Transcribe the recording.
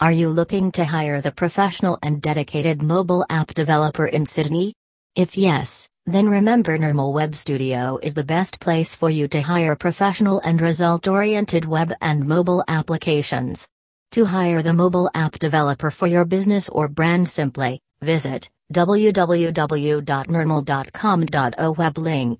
Are you looking to hire the professional and dedicated mobile app developer in Sydney? If yes, then remember Nirmal Web Studio is the best place for you to hire professional and result oriented web and mobile applications. To hire the mobile app developer for your business or brand simply visit www.nirmal.com.au web link.